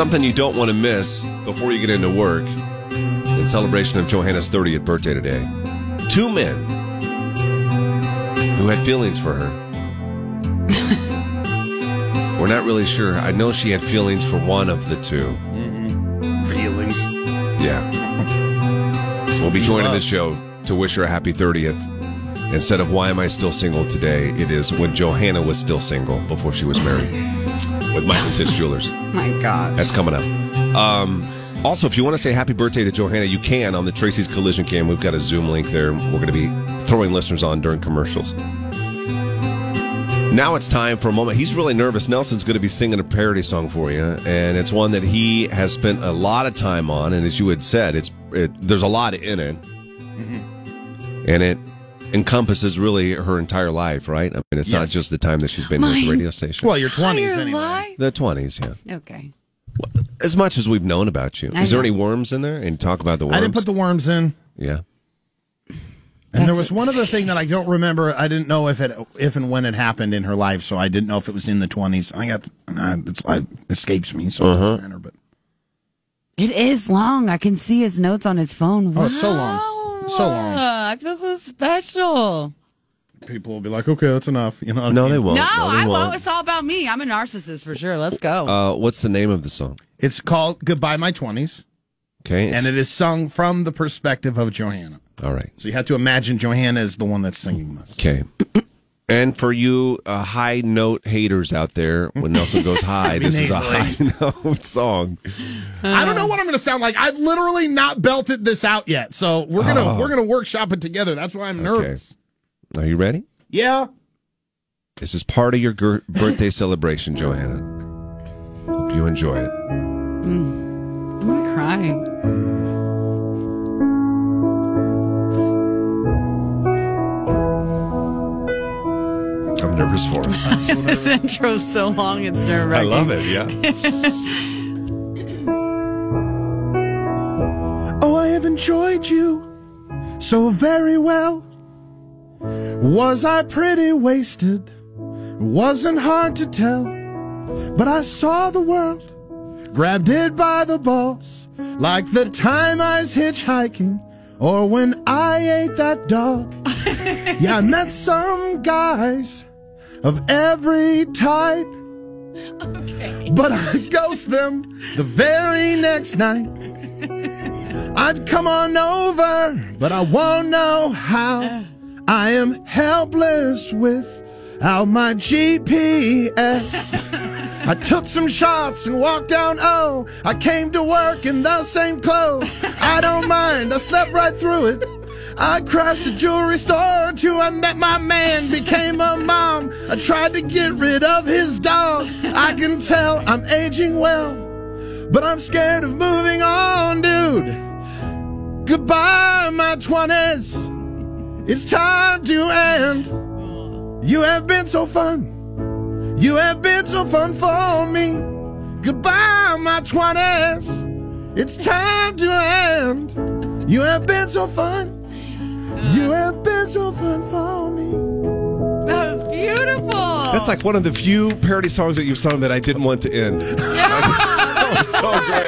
Something you don't want to miss before you get into work in celebration of Johanna's 30th birthday today. Two men who had feelings for her. We're not really sure. I know she had feelings for one of the two. Mm-hmm. Feelings. Yeah. So we'll be joining the show to wish her a happy 30th. Instead of why am I still single today, it is when Johanna was still single before she was married with Michael Tisch Jewelers. My God. That's coming up. Um, also, if you want to say happy birthday to Johanna, you can on the Tracy's Collision Cam. We've got a Zoom link there. We're going to be throwing listeners on during commercials. Now it's time for a moment. He's really nervous. Nelson's going to be singing a parody song for you, and it's one that he has spent a lot of time on. And as you had said, it's it, there's a lot in it, and it encompasses really her entire life, right? I mean, it's not just the time that she's been with the radio station. Well, your 20s anyway. lie? the twenties, yeah. Okay. As much as we've known about you, I is there know. any worms in there? And talk about the worms. I didn't put the worms in. yeah. And there was one other thing that I don't remember. I didn't know if it, if and when it happened in her life, so I didn't know if it was in the twenties. I got, uh, it's, it escapes me, so Uh-huh. doesn't matter. But It is long. I can see his notes on his phone. Oh, it's so long. Wow. So long. I feel so special. people will be like, "Okay, that's enough." You know? I No, they won't. no, they I won't. won't. It's all about me. I'm a narcissist for sure. Let's go. Uh, what's the name of the song? It's called "Goodbye My 20s, Okay. and it is sung from the perspective of Johanna. all right. So you have to imagine Johanna is the one that's singing this. Okay. And for you uh, high note haters out there, when Nelson goes high, this is a high note song. I don't know what I'm going to sound like. I've literally not belted this out yet, so we're gonna Oh. we're gonna workshop it together. That's why I'm nervous. Are you ready? Yeah. This is part of your gir- birthday celebration, Johanna. Hope you enjoy it. I'm gonna nervous for it. this intro's so long, it's nerve wracking. I love it. Yeah. Oh, I have enjoyed you so very well. Was I pretty wasted? Wasn't hard to tell. But I saw the world, grabbed it by the balls, like the time I was hitchhiking, or when I ate that dog. yeah, I met some guys of every type. But I ghost them the very next night. I'd come on over, but I won't know how. I am helpless without my GPS. I took some shots and walked down Oh, I came to work in the same clothes. I don't mind, I slept right through it. I crashed a jewelry store till I met my man, became a mom. I tried to get rid of his dog. I can tell I'm aging well, but I'm scared of moving on, dude. Goodbye, my 20s. It's time to end. You have been so fun. You have been so fun for me. Goodbye, my 20s. It's time to end. You have been so fun. You have been so fun for me. That was beautiful. That's like one of the few parody songs that you've sung that I didn't want to end. that was so great.